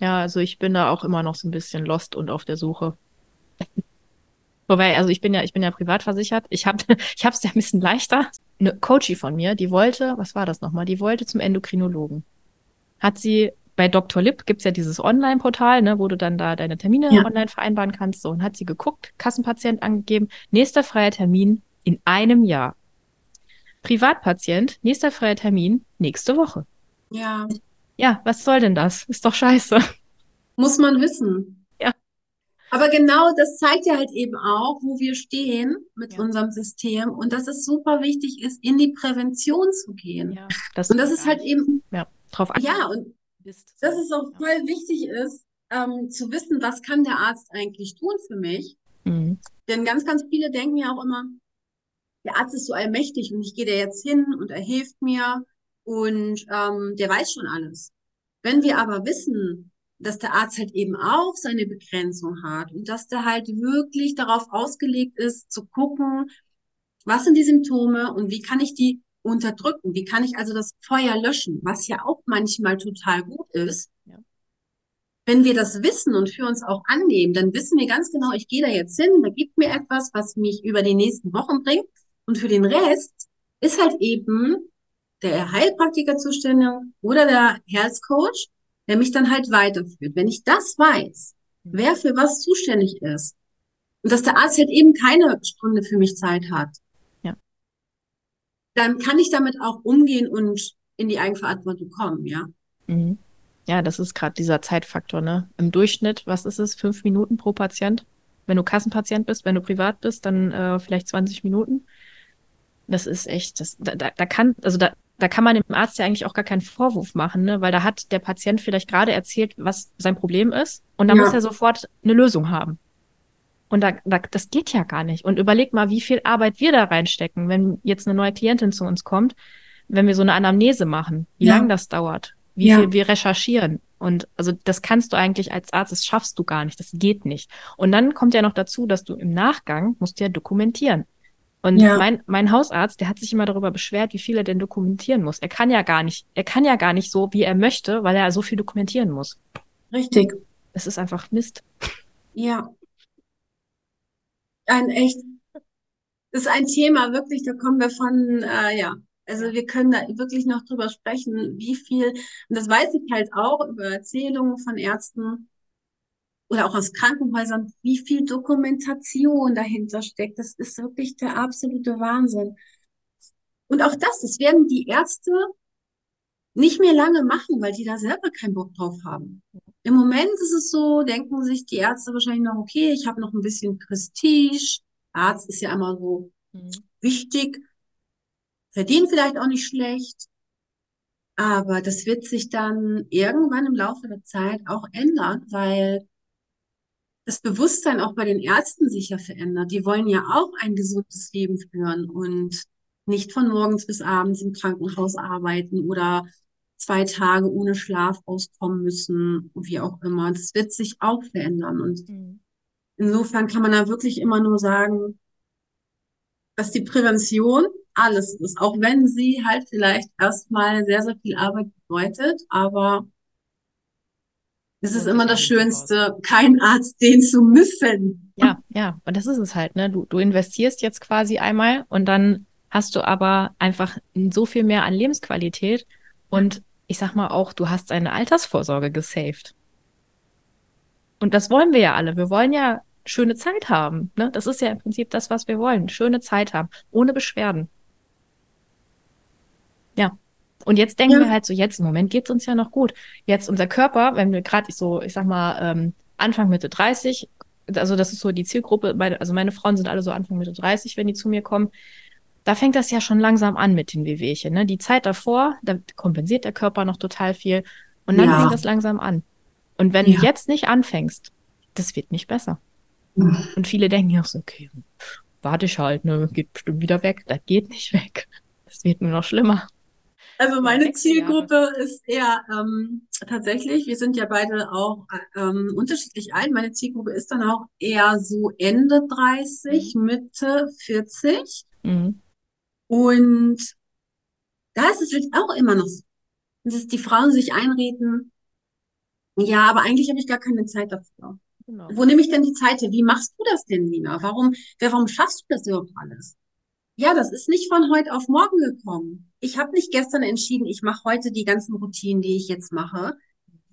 A: Ja, also ich bin da auch immer noch so ein bisschen lost und auf der Suche. Wobei, also ich bin ja, ich bin ja privat versichert. Ich habe, ich habe es ja ein bisschen leichter. Eine Coachie von mir, die wollte, was war das nochmal? Die wollte zum Endokrinologen. Hat sie bei Dr. Lip gibt's ja dieses Online-Portal, ne, wo du dann da deine Termine ja. online vereinbaren kannst. So, und hat sie geguckt, Kassenpatient angegeben, nächster freier Termin in einem Jahr. Privatpatient, nächster freier Termin nächste Woche.
B: Ja.
A: Ja, was soll denn das? Ist doch scheiße.
B: Muss man wissen. Aber genau das zeigt ja halt eben auch, wo wir stehen mit ja. unserem System und dass es super wichtig ist, in die Prävention zu gehen. Ja, das und das ist halt eben,
A: ja, drauf
B: Ja, und bist. dass es auch voll wichtig ist, ähm, zu wissen, was kann der Arzt eigentlich tun für mich. Mhm. Denn ganz, ganz viele denken ja auch immer, der Arzt ist so allmächtig und ich gehe da jetzt hin und er hilft mir und ähm, der weiß schon alles. Wenn wir aber wissen, dass der Arzt halt eben auch seine Begrenzung hat und dass der halt wirklich darauf ausgelegt ist, zu gucken, was sind die Symptome und wie kann ich die unterdrücken? Wie kann ich also das Feuer löschen? Was ja auch manchmal total gut ist. Ja. Wenn wir das wissen und für uns auch annehmen, dann wissen wir ganz genau, ich gehe da jetzt hin, da gibt mir etwas, was mich über die nächsten Wochen bringt. Und für den Rest ist halt eben der Heilpraktiker zuständig oder der Health Coach, der mich dann halt weiterführt. Wenn ich das weiß, wer für was zuständig ist und dass der Arzt halt eben keine Stunde für mich Zeit hat,
A: ja.
B: dann kann ich damit auch umgehen und in die Eigenverantwortung kommen, ja.
A: Mhm. Ja, das ist gerade dieser Zeitfaktor, ne? Im Durchschnitt, was ist es, fünf Minuten pro Patient? Wenn du Kassenpatient bist, wenn du privat bist, dann äh, vielleicht 20 Minuten. Das ist echt, das, da, da kann, also da, da kann man dem Arzt ja eigentlich auch gar keinen Vorwurf machen, ne? weil da hat der Patient vielleicht gerade erzählt, was sein Problem ist und da ja. muss er sofort eine Lösung haben. Und da, da, das geht ja gar nicht. Und überleg mal, wie viel Arbeit wir da reinstecken, wenn jetzt eine neue Klientin zu uns kommt, wenn wir so eine Anamnese machen, wie ja. lange das dauert, wie ja. viel wir recherchieren. Und also das kannst du eigentlich als Arzt, das schaffst du gar nicht, das geht nicht. Und dann kommt ja noch dazu, dass du im Nachgang musst ja dokumentieren. Und ja. mein, mein Hausarzt, der hat sich immer darüber beschwert, wie viel er denn dokumentieren muss. Er kann ja gar nicht, er kann ja gar nicht so, wie er möchte, weil er so viel dokumentieren muss.
B: Richtig.
A: Es ist einfach Mist.
B: Ja. Ein echt, ist ein Thema, wirklich, da kommen wir von, äh, ja, Also wir können da wirklich noch drüber sprechen, wie viel, und das weiß ich halt auch über Erzählungen von Ärzten oder auch aus Krankenhäusern, wie viel Dokumentation dahinter steckt. Das ist wirklich der absolute Wahnsinn. Und auch das, das werden die Ärzte nicht mehr lange machen, weil die da selber keinen Bock drauf haben. Im Moment ist es so, denken sich die Ärzte wahrscheinlich noch, okay, ich habe noch ein bisschen Prestige. Arzt ist ja immer so mhm. wichtig, verdient vielleicht auch nicht schlecht. Aber das wird sich dann irgendwann im Laufe der Zeit auch ändern, weil das Bewusstsein auch bei den Ärzten sich ja verändert. Die wollen ja auch ein gesundes Leben führen und nicht von morgens bis abends im Krankenhaus arbeiten oder zwei Tage ohne Schlaf auskommen müssen, wie auch immer. Das wird sich auch verändern. Und mhm. insofern kann man da wirklich immer nur sagen, dass die Prävention alles ist, auch wenn sie halt vielleicht erstmal sehr, sehr viel Arbeit bedeutet, aber es ist immer das Schönste, keinen Arzt sehen zu müssen.
A: Ja, ja, und das ist es halt, ne? Du, du investierst jetzt quasi einmal und dann hast du aber einfach so viel mehr an Lebensqualität und ich sag mal auch, du hast eine Altersvorsorge gesaved. Und das wollen wir ja alle. Wir wollen ja schöne Zeit haben. Ne? Das ist ja im Prinzip das, was wir wollen. Schöne Zeit haben, ohne Beschwerden. Und jetzt denken ja. wir halt so, jetzt im Moment geht's uns ja noch gut. Jetzt unser Körper, wenn wir gerade so, ich sag mal, ähm, Anfang Mitte 30, also das ist so die Zielgruppe, meine, also meine Frauen sind alle so Anfang Mitte 30, wenn die zu mir kommen, da fängt das ja schon langsam an mit den Wehwehchen. Ne? Die Zeit davor, da kompensiert der Körper noch total viel und dann ja. fängt das langsam an. Und wenn ja. du jetzt nicht anfängst, das wird nicht besser. Mhm. Und viele denken ja auch so, okay, warte ich halt, ne, geht bestimmt wieder weg. Das geht nicht weg. Das wird nur noch schlimmer.
B: Also meine Zielgruppe ist eher ähm, tatsächlich, wir sind ja beide auch ähm, unterschiedlich alt. Meine Zielgruppe ist dann auch eher so Ende 30, mhm. Mitte 40. Mhm. Und da ist es halt auch immer noch so, dass die Frauen sich einreden, ja, aber eigentlich habe ich gar keine Zeit dafür. Genau. Wo nehme ich denn die Zeit her? Wie machst du das denn, Nina? Warum, warum schaffst du das überhaupt alles? Ja, das ist nicht von heute auf morgen gekommen. Ich habe nicht gestern entschieden, ich mache heute die ganzen Routinen, die ich jetzt mache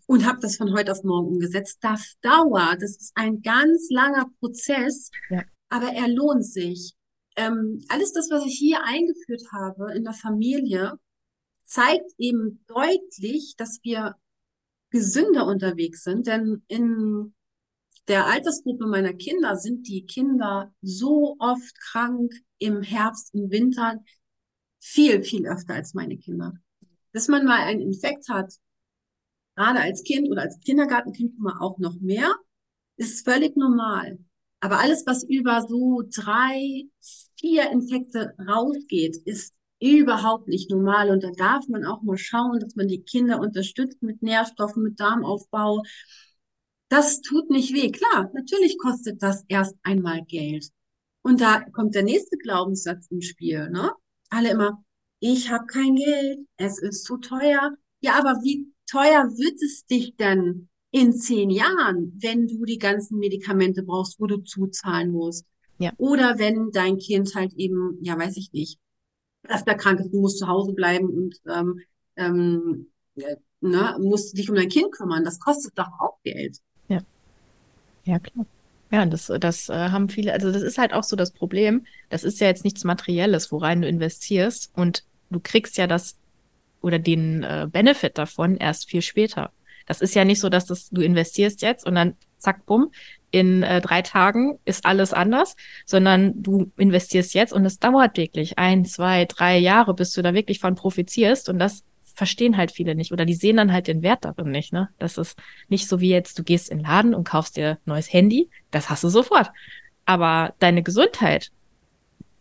B: und habe das von heute auf morgen umgesetzt. Das dauert. Das ist ein ganz langer Prozess, ja. aber er lohnt sich ähm, alles das, was ich hier eingeführt habe in der Familie, zeigt eben deutlich, dass wir gesünder unterwegs sind. Denn in der Altersgruppe meiner Kinder sind die Kinder so oft krank im Herbst, im Winter, viel, viel öfter als meine Kinder. Dass man mal einen Infekt hat, gerade als Kind oder als Kindergartenkind auch noch mehr, ist völlig normal. Aber alles, was über so drei, vier Infekte rausgeht, ist überhaupt nicht normal. Und da darf man auch mal schauen, dass man die Kinder unterstützt mit Nährstoffen, mit Darmaufbau. Das tut nicht weh. Klar, natürlich kostet das erst einmal Geld. Und da kommt der nächste Glaubenssatz ins Spiel. Ne? Alle immer, ich habe kein Geld, es ist zu teuer. Ja, aber wie teuer wird es dich denn in zehn Jahren, wenn du die ganzen Medikamente brauchst, wo du zuzahlen musst? Ja. Oder wenn dein Kind halt eben, ja, weiß ich nicht, öfter krank ist, du musst zu Hause bleiben und ähm, ähm, ne, musst dich um dein Kind kümmern. Das kostet doch auch Geld.
A: Ja. Klar. Ja, das, das äh, haben viele, also das ist halt auch so das Problem. Das ist ja jetzt nichts Materielles, worein du investierst und du kriegst ja das oder den äh, Benefit davon erst viel später. Das ist ja nicht so, dass das, du investierst jetzt und dann zack, bumm, in äh, drei Tagen ist alles anders, sondern du investierst jetzt und es dauert wirklich ein, zwei, drei Jahre, bis du da wirklich von profitierst und das verstehen halt viele nicht oder die sehen dann halt den Wert darin nicht, ne? Das ist nicht so wie jetzt, du gehst in den Laden und kaufst dir neues Handy, das hast du sofort. Aber deine Gesundheit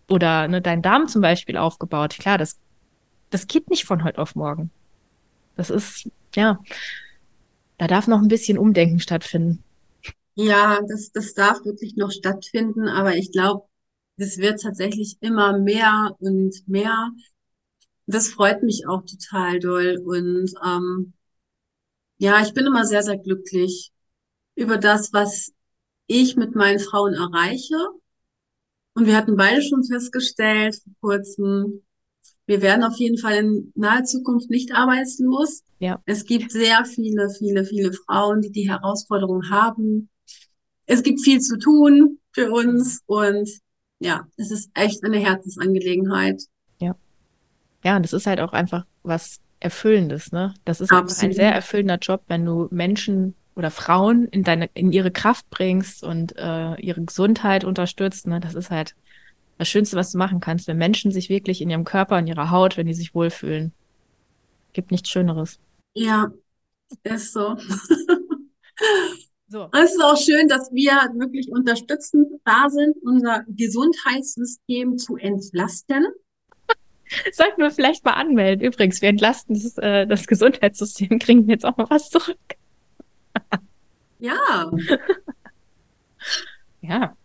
A: oder ne, dein Darm zum Beispiel aufgebaut, klar, das, das geht nicht von heute auf morgen. Das ist, ja, da darf noch ein bisschen Umdenken stattfinden.
B: Ja, das, das darf wirklich noch stattfinden, aber ich glaube, es wird tatsächlich immer mehr und mehr. Das freut mich auch total doll. Und ähm, ja, ich bin immer sehr, sehr glücklich über das, was ich mit meinen Frauen erreiche. Und wir hatten beide schon festgestellt vor kurzem, wir werden auf jeden Fall in naher Zukunft nicht arbeitslos.
A: Ja.
B: Es gibt sehr viele, viele, viele Frauen, die die Herausforderung haben. Es gibt viel zu tun für uns und ja, es ist echt eine Herzensangelegenheit.
A: Ja. Und das ist halt auch einfach was Erfüllendes, ne? Das ist ein sehr erfüllender Job, wenn du Menschen oder Frauen in deine, in ihre Kraft bringst und äh, ihre Gesundheit unterstützt, ne? Das ist halt das Schönste, was du machen kannst, wenn Menschen sich wirklich in ihrem Körper, in ihrer Haut, wenn die sich wohlfühlen. Gibt nichts Schöneres.
B: Ja, ist so. so. Es ist auch schön, dass wir wirklich unterstützend da sind, unser Gesundheitssystem zu entlasten.
A: Sollten wir vielleicht mal anmelden. Übrigens, wir entlasten das, äh, das Gesundheitssystem, kriegen jetzt auch mal was zurück.
B: ja.
A: ja.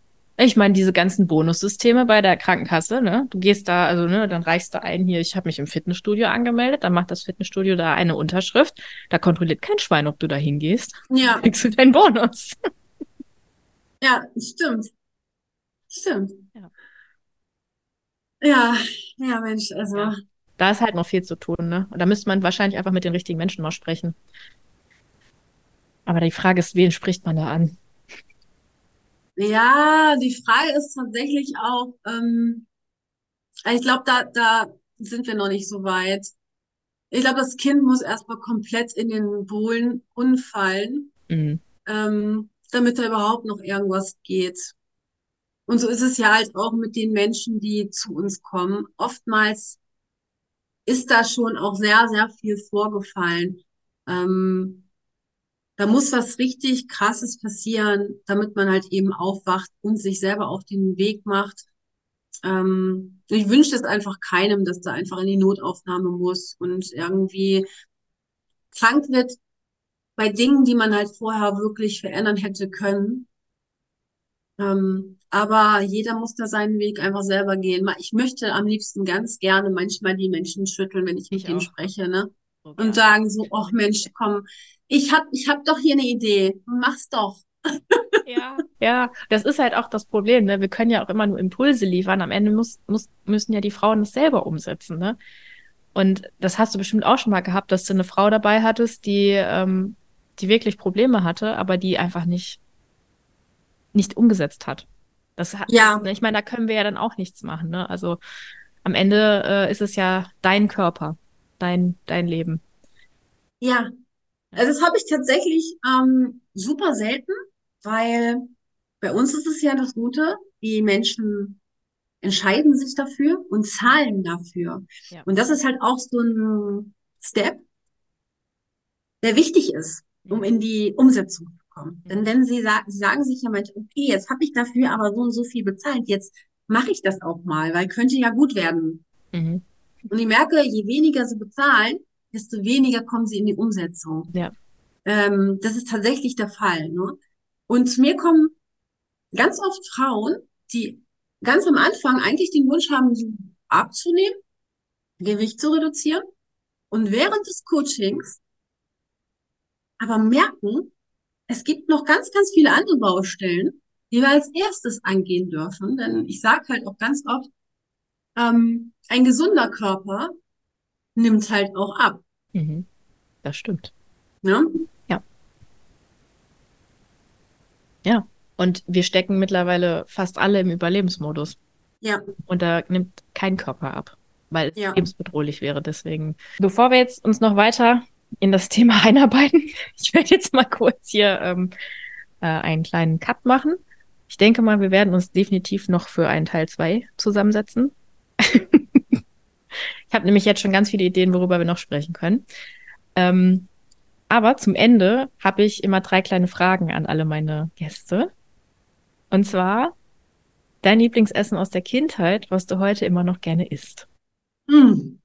A: Ich meine, diese ganzen Bonussysteme bei der Krankenkasse, ne? Du gehst da, also ne, dann reichst du ein, hier, ich habe mich im Fitnessstudio angemeldet, dann macht das Fitnessstudio da eine Unterschrift. Da kontrolliert kein Schwein, ob du da hingehst.
B: Ja.
A: Kriegst du deinen Bonus.
B: Ja, stimmt. Stimmt.
A: Ja.
B: Ja, ja, Mensch, also. Ja.
A: Da ist halt noch viel zu tun, ne? Und da müsste man wahrscheinlich einfach mit den richtigen Menschen mal sprechen. Aber die Frage ist, wen spricht man da an?
B: Ja, die Frage ist tatsächlich auch, ähm, ich glaube, da, da sind wir noch nicht so weit. Ich glaube, das Kind muss erstmal komplett in den Bohlen unfallen,
A: mhm.
B: ähm, damit da überhaupt noch irgendwas geht. Und so ist es ja halt auch mit den Menschen, die zu uns kommen. Oftmals ist da schon auch sehr, sehr viel vorgefallen. Ähm, da muss was richtig Krasses passieren, damit man halt eben aufwacht und sich selber auf den Weg macht. Ähm, ich wünsche es einfach keinem, dass da einfach in die Notaufnahme muss und irgendwie krank wird bei Dingen, die man halt vorher wirklich verändern hätte können. Ähm, aber jeder muss da seinen Weg einfach selber gehen. Ich möchte am liebsten ganz gerne manchmal die Menschen schütteln, wenn ich mit ich denen spreche, ne? So und sagen so, ach Mensch, komm, ich hab, ich hab doch hier eine Idee, mach's doch.
A: Ja, ja, das ist halt auch das Problem, ne? Wir können ja auch immer nur Impulse liefern. Am Ende muss, muss, müssen ja die Frauen das selber umsetzen, ne? Und das hast du bestimmt auch schon mal gehabt, dass du eine Frau dabei hattest, die, ähm, die wirklich Probleme hatte, aber die einfach nicht, nicht umgesetzt hat. Das hat,
B: ja.
A: Das, ne? ich meine, da können wir ja dann auch nichts machen, ne? Also am Ende äh, ist es ja dein Körper, dein, dein Leben.
B: Ja, also das habe ich tatsächlich ähm, super selten, weil bei uns ist es ja das Gute, die Menschen entscheiden sich dafür und zahlen dafür.
A: Ja.
B: Und das ist halt auch so ein Step, der wichtig ist, um in die Umsetzung zu kommen. Mhm. Denn wenn sie, sa sie sagen sich ja manchmal, okay, jetzt habe ich dafür aber so und so viel bezahlt, jetzt mache ich das auch mal, weil könnte ja gut werden.
A: Mhm.
B: Und ich merke, je weniger sie bezahlen, desto weniger kommen sie in die Umsetzung.
A: Ja.
B: Ähm, das ist tatsächlich der Fall. Ne? Und zu mir kommen ganz oft Frauen, die ganz am Anfang eigentlich den Wunsch haben, abzunehmen, Gewicht zu reduzieren und während des Coachings aber merken, es gibt noch ganz, ganz viele andere Baustellen, die wir als erstes angehen dürfen. Denn ich sage halt auch ganz oft, ähm, ein gesunder Körper nimmt halt auch ab.
A: Mhm. Das stimmt.
B: Ja?
A: Ja. Ja. Und wir stecken mittlerweile fast alle im Überlebensmodus.
B: Ja.
A: Und da nimmt kein Körper ab, weil es
B: Ja.
A: lebensbedrohlich wäre. Deswegen, bevor wir jetzt uns noch weiter in das Thema einarbeiten, ich werde jetzt mal kurz hier ähm, äh, einen kleinen Cut machen. Ich denke mal, wir werden uns definitiv noch für einen Teil zwei zusammensetzen. ich habe nämlich jetzt schon ganz viele Ideen, worüber wir noch sprechen können. Ähm, aber zum Ende habe ich immer drei kleine Fragen an alle meine Gäste. Und zwar dein Lieblingsessen aus der Kindheit, was du heute immer noch gerne isst.
B: Hm.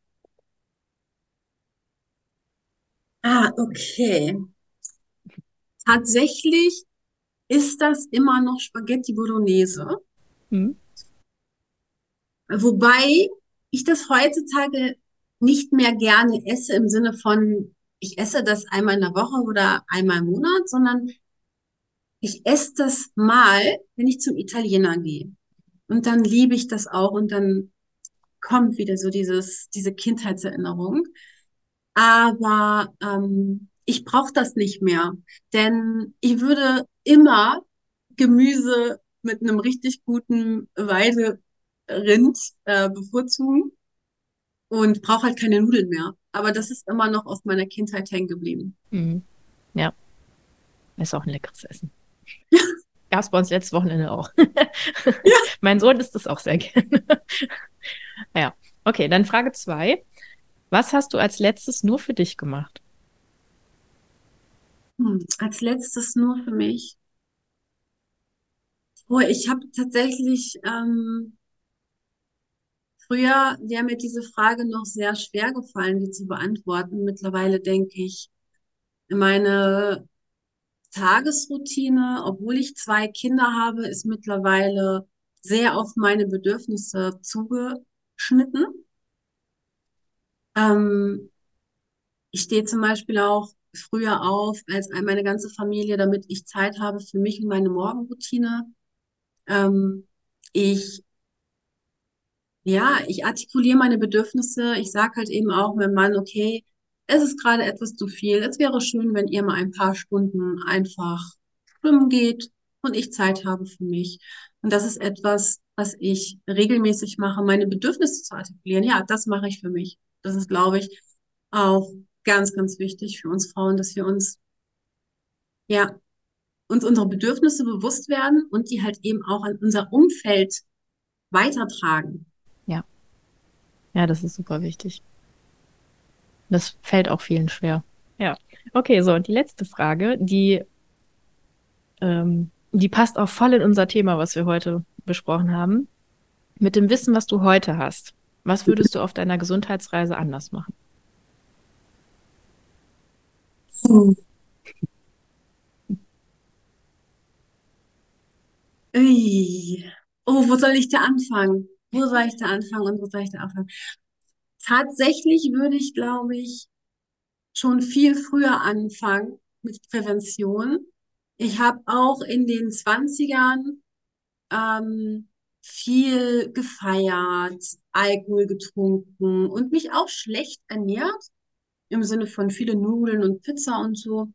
B: Ah, okay. Tatsächlich ist das immer noch Spaghetti Bolognese.
A: Hm?
B: Wobei ich das heutzutage nicht mehr gerne esse im Sinne von, ich esse das einmal in der Woche oder einmal im Monat, sondern ich esse das mal, wenn ich zum Italiener gehe. Und dann liebe ich das auch und dann kommt wieder so dieses, diese Kindheitserinnerung. Aber ähm, ich brauche das nicht mehr, denn ich würde immer Gemüse mit einem richtig guten Weiderind äh, bevorzugen und brauche halt keine Nudeln mehr. Aber das ist immer noch aus meiner Kindheit hängen geblieben.
A: Mhm. Ja, ist auch ein leckeres Essen. Gab es bei uns letztes Wochenende auch. Ja. mein Sohn isst das auch sehr gerne. ja, okay, dann Frage zwei. Was hast du als letztes nur für dich gemacht?
B: Hm, als letztes nur für mich. Oh, ich habe tatsächlich ähm, früher wäre mir diese Frage noch sehr schwer gefallen, die zu beantworten. Mittlerweile denke ich, meine Tagesroutine, obwohl ich zwei Kinder habe, ist mittlerweile sehr auf meine Bedürfnisse zugeschnitten. Ähm, ich stehe zum Beispiel auch früher auf als meine ganze Familie, damit ich Zeit habe für mich und meine Morgenroutine. Ähm, ich, ja, ich artikuliere meine Bedürfnisse. Ich sage halt eben auch meinem Mann, okay, es ist gerade etwas zu viel. Es wäre schön, wenn ihr mal ein paar Stunden einfach schwimmen geht und ich Zeit habe für mich. Und das ist etwas, was ich regelmäßig mache, meine Bedürfnisse zu artikulieren. Ja, das mache ich für mich. Das ist, glaube ich, auch ganz, ganz wichtig für uns Frauen, dass wir uns, ja, uns unsere Bedürfnisse bewusst werden und die halt eben auch an unser Umfeld weitertragen.
A: Ja. Ja, das ist super wichtig. Das fällt auch vielen schwer. Ja. Okay, so, und die letzte Frage, die, ähm, die passt auch voll in unser Thema, was wir heute besprochen haben. Mit dem Wissen, was du heute hast, was würdest du auf deiner Gesundheitsreise anders machen?
B: Hm. Oh, wo soll ich da anfangen? Wo soll ich da anfangen und wo soll ich da anfangen? Tatsächlich würde ich, glaube ich, schon viel früher anfangen mit Prävention. Ich habe auch in den Zwanzigern ähm, viel gefeiert, Alkohol getrunken und mich auch schlecht ernährt, im Sinne von viele Nudeln und Pizza und so.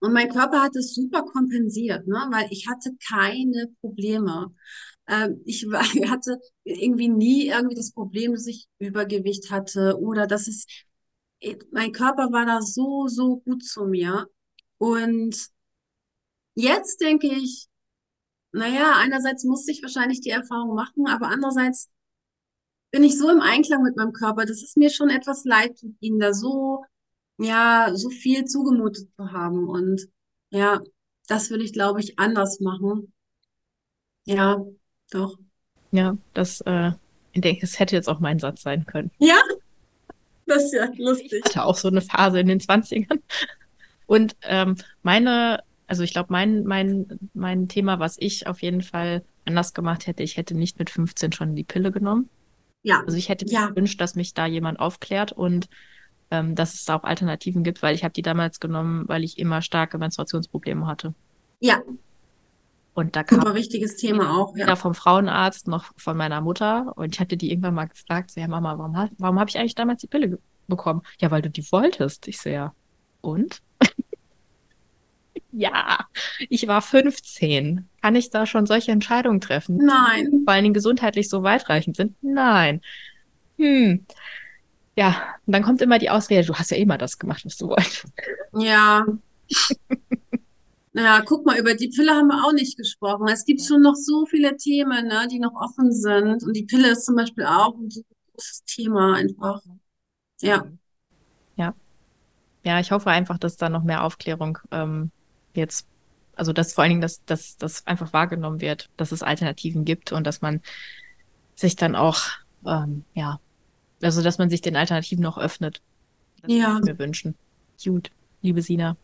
B: Und mein Körper hat es super kompensiert, ne? weil ich hatte keine Probleme. Ähm, ich hatte irgendwie nie irgendwie das Problem, dass ich Übergewicht hatte oder dass es, mein Körper war da so, so gut zu mir. Und jetzt denke ich, naja, einerseits musste ich wahrscheinlich die Erfahrung machen, aber andererseits bin ich so im Einklang mit meinem Körper, dass es mir schon etwas leid tut, ihn da so ja, so viel zugemutet zu haben. Und ja, das würde ich, glaube ich, anders machen. Ja, doch.
A: Ja, das, äh, ich denke, es hätte jetzt auch mein Satz sein können.
B: Ja, das ist ja lustig.
A: Ich hatte auch so eine Phase in den 20ern. Und ähm, meine, also ich glaube, mein, mein, mein Thema, was ich auf jeden Fall anders gemacht hätte, ich hätte nicht mit 15 schon die Pille genommen. Ja. Also ich hätte mir ja. gewünscht, dass mich da jemand aufklärt und ähm, dass es da auch Alternativen gibt, weil ich habe die damals genommen, weil ich immer starke Menstruationsprobleme hatte.
B: Ja.
A: Und da kam
B: Super wichtiges Thema auch,
A: ja. Weder vom Frauenarzt noch von meiner Mutter. Und ich hatte die irgendwann mal gefragt, so, ja Mama, warum, warum habe ich eigentlich damals die Pille bekommen? Ja, weil du die wolltest. Ich so, ja. Und? Ja, ich war 15. Kann ich da schon solche Entscheidungen treffen?
B: Nein.
A: Vor allen Dingen gesundheitlich so weitreichend sind? Nein. Hm ja, und dann kommt immer die Ausrede, du hast ja immer das gemacht, was du wolltest.
B: Ja. naja, guck mal, über die Pille haben wir auch nicht gesprochen. Es gibt schon noch so viele Themen, ne, die noch offen sind. Und die Pille ist zum Beispiel auch ein großes Thema einfach. Ja.
A: Ja. Ja, ich hoffe einfach, dass da noch mehr Aufklärung ähm, jetzt, also dass vor allen Dingen, dass, dass das einfach wahrgenommen wird, dass es Alternativen gibt und dass man sich dann auch ähm, ja also, dass man sich den Alternativen noch öffnet. Das ja. würde ich mir wünschen. Gut, liebe Sina.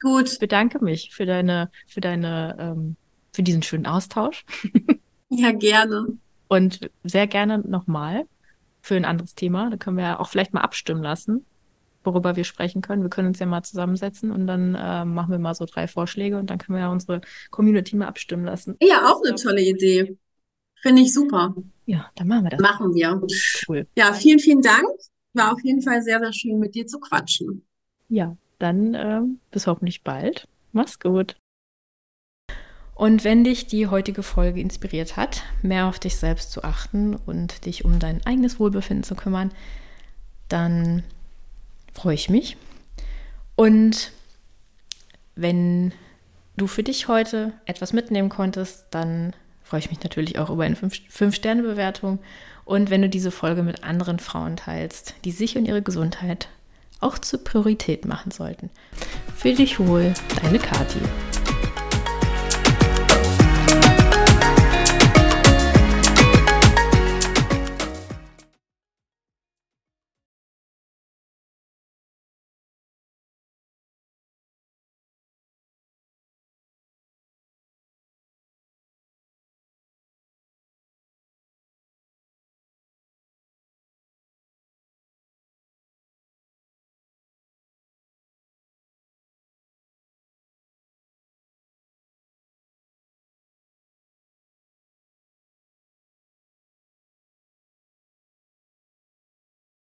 B: Gut.
A: Ich bedanke mich für deine, für deine, ähm, für diesen schönen Austausch.
B: ja, gerne.
A: Und sehr gerne nochmal für ein anderes Thema. Da können wir ja auch vielleicht mal abstimmen lassen, worüber wir sprechen können. Wir können uns ja mal zusammensetzen und dann äh, machen wir mal so drei Vorschläge und dann können wir ja unsere Community mal abstimmen lassen.
B: Ja, auch eine tolle Idee. Finde ich super.
A: Ja, dann machen wir das.
B: Machen wir.
A: Cool.
B: Ja, vielen, vielen Dank. War auf jeden Fall sehr, sehr schön, mit dir zu quatschen.
A: Ja, dann äh, bis hoffentlich bald. Mach's gut. Und wenn dich die heutige Folge inspiriert hat, mehr auf dich selbst zu achten und dich um dein eigenes Wohlbefinden zu kümmern, dann freue ich mich. Und wenn du für dich heute etwas mitnehmen konntest, dann freue ich mich natürlich auch über eine 5-Sterne-Bewertung. Und wenn du diese Folge mit anderen Frauen teilst, die sich und ihre Gesundheit auch zur Priorität machen sollten. Fühl dich wohl, deine Kathi.